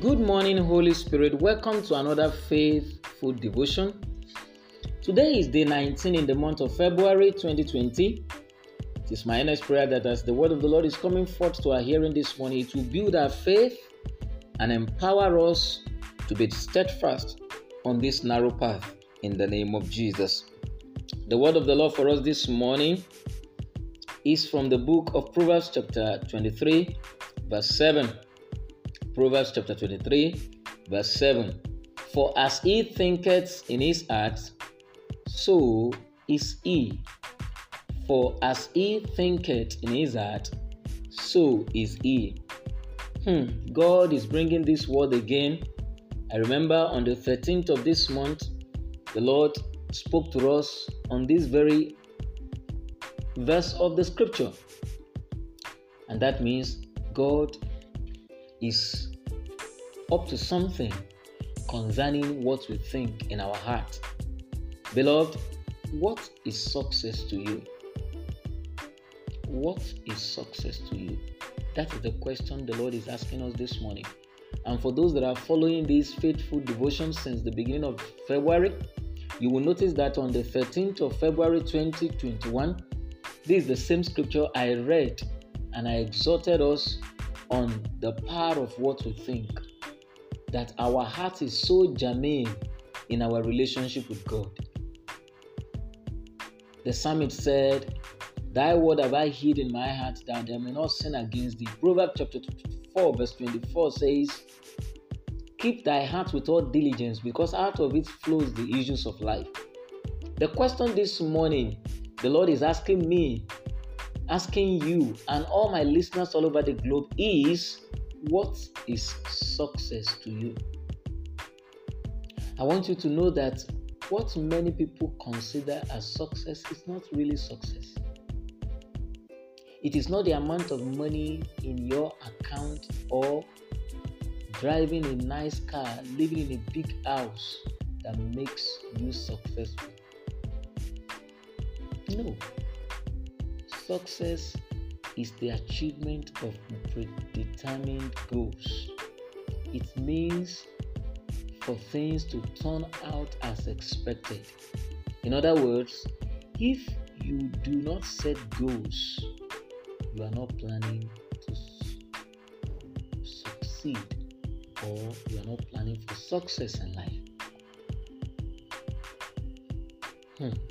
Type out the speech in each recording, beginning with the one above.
Good morning, Holy Spirit. Welcome to another faithful devotion. Today is day 19 in the month of February 2020. It is my earnest prayer that as the word of the Lord is coming forth to our hearing this morning, it will build our faith and empower us to be steadfast on this narrow path in the name of Jesus. The word of the Lord for us this morning is from the book of Proverbs, chapter 23, verse 7. Proverbs chapter 23, verse 7. For as he thinketh in his heart, so is he. For as he thinketh in his heart, so is he. Hmm, God is bringing this word again. I remember on the 13th of this month, the Lord spoke to us on this very verse of the scripture. And that means God is up to something concerning what we think in our heart. Beloved, what is success to you? What is success to you? That is the question the Lord is asking us this morning. And for those that are following these faithful devotions since the beginning of February, you will notice that on the 13th of February 2021, this is the same scripture I read and I exhorted us on the power of what we think. That our heart is so germane in our relationship with God. The psalmist said, Thy word have I hid in my heart that I may not sin against thee. Proverbs chapter 4, verse 24 says, Keep thy heart with all diligence, because out of it flows the issues of life. The question this morning, the Lord is asking me, asking you, and all my listeners all over the globe is what is success to you? I want you to know that what many people consider as success is not really success. It is not the amount of money in your account or driving a nice car, living in a big house that makes you successful. No. Success is the achievement of predetermined goals. It means for things to turn out as expected. In other words, if you do not set goals, you are not planning to succeed or you are not planning for success in life. Hmm.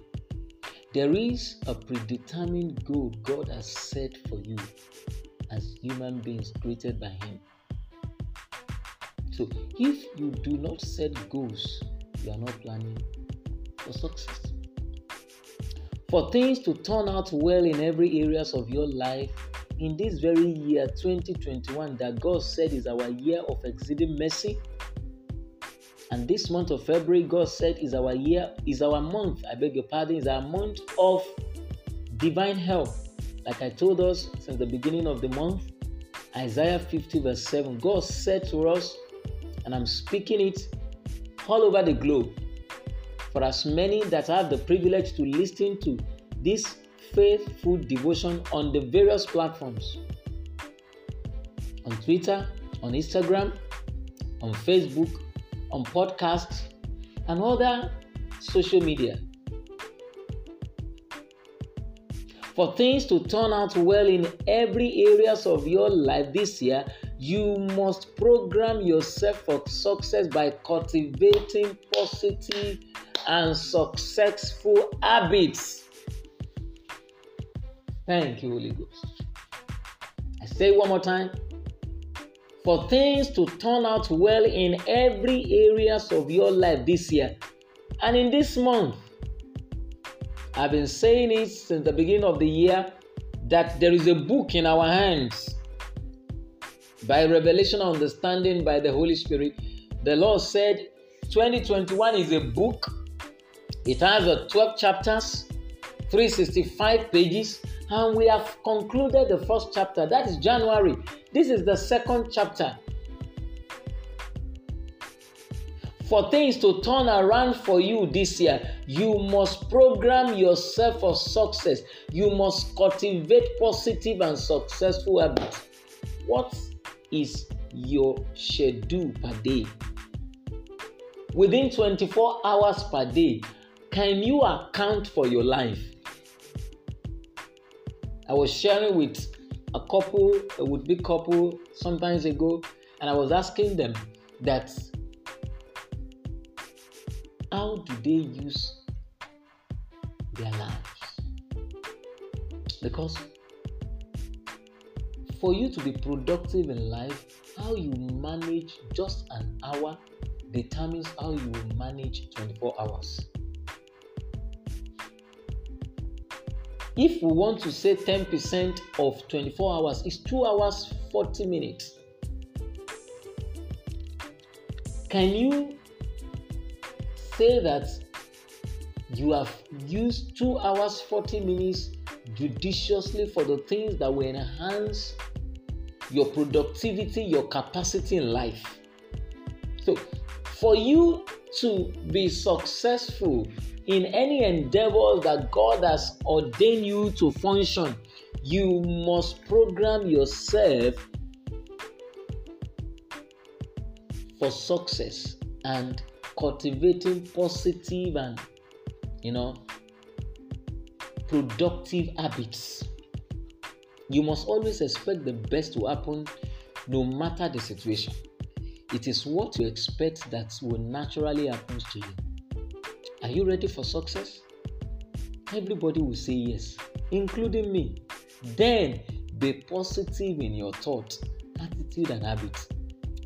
There is a predetermined goal God has set for you as human beings created by Him. So, if you do not set goals, you are not planning for success. For things to turn out well in every areas of your life in this very year 2021 that God said is our year of exceeding mercy, and this month of February, God said, is our year, is our month. I beg your pardon, is our month of divine help. Like I told us since the beginning of the month, Isaiah 50, verse 7. God said to us, and I'm speaking it all over the globe. For as many that have the privilege to listen to this faithful devotion on the various platforms on Twitter, on Instagram, on Facebook, on podcasts, and other social media. For things to turn out well in every areas of your life this year, you must program yourself for success by cultivating positive and successful habits. Thank you, Holy Ghost. I say one more time for things to turn out well in every areas of your life this year and in this month. I've been saying it since the beginning of the year that there is a book in our hands by revelation understanding by the Holy Spirit. The Lord said 2021 is a book. It has a 12 chapters, 365 pages, and we have concluded the first chapter. That is January. This is the second chapter. For things to turn around for you this year, you must program yourself for success. You must cultivate positive and successful habits. What is your schedule per day. Within 24 hours per day, can you account for your life? I was sharing with a couple, a would be couple, sometimes ago, and I was asking them that how do they use their lives? Because for you to be productive in life, how you manage just an hour determines how you will manage 24 hours. If we want to say 10% of 24 hours is 2 hours 40 minutes. Can you say that you have used 2 hours 40 minutes judiciously for the things that will enhance your productivity, your capacity in life? So, for you to be successful in any endeavors that God has ordained you to function, you must program yourself for success and cultivating positive and you know productive habits. You must always expect the best to happen no matter the situation. It is what you expect that will naturally happen to you. Are you ready for success? Everybody will say yes, including me. Then be positive in your thoughts, attitude, and habits.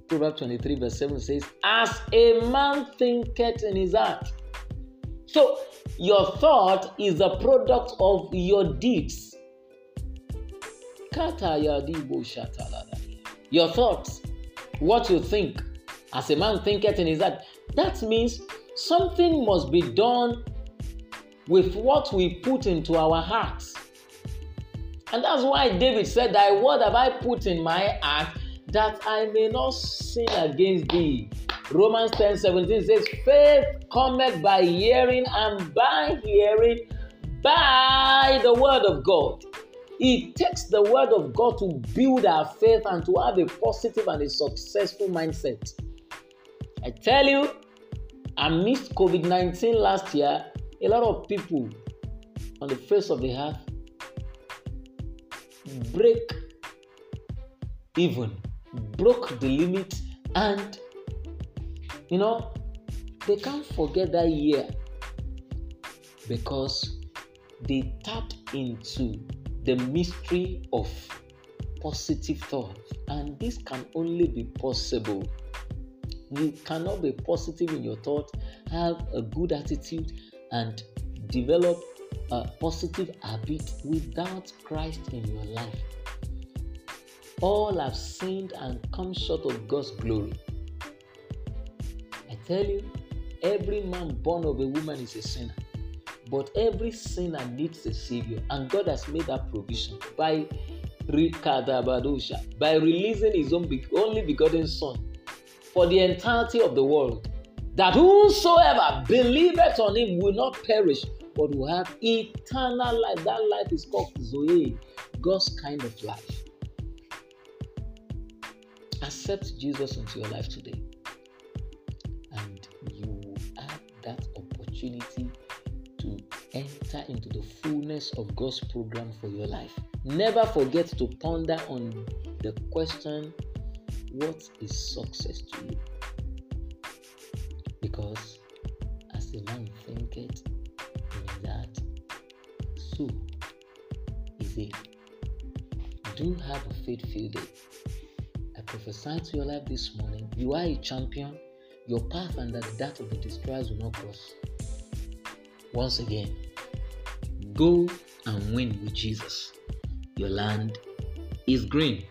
Proverbs 23, verse 7 says, As a man thinketh in his heart. So, your thought is a product of your deeds. Your thoughts, what you think, as a man thinketh in his heart. That means something must be done with what we put into our hearts. And that's why David said, Thy word have I put in my heart that I may not sin against thee. Romans 10 17 says, Faith cometh by hearing, and by hearing by the word of God. It takes the word of God to build our faith and to have a positive and a successful mindset. I tell you, amidst COVID 19 last year, a lot of people on the face of the earth break even, broke the limit, and you know, they can't forget that year because they tapped into the mystery of positive thought, and this can only be possible you cannot be positive in your thought, have a good attitude, and develop a positive habit without Christ in your life. All have sinned and come short of God's glory. I tell you, every man born of a woman is a sinner. But every sinner needs a savior, and God has made that provision by by releasing His own only begotten Son for the entirety of the world, that whosoever believeth on him will not perish, but will have eternal life. That life is called Zoe, God's kind of life. Accept Jesus into your life today, and you will have that opportunity to enter into the fullness of God's program for your life. Never forget to ponder on the question what is success to you? Because as a man thinketh in that, so is it. Do have a faith-filled day. I prophesy to your life this morning. You are a champion. Your path and that of the destroyers will not cross. Once again, go and win with Jesus. Your land is green.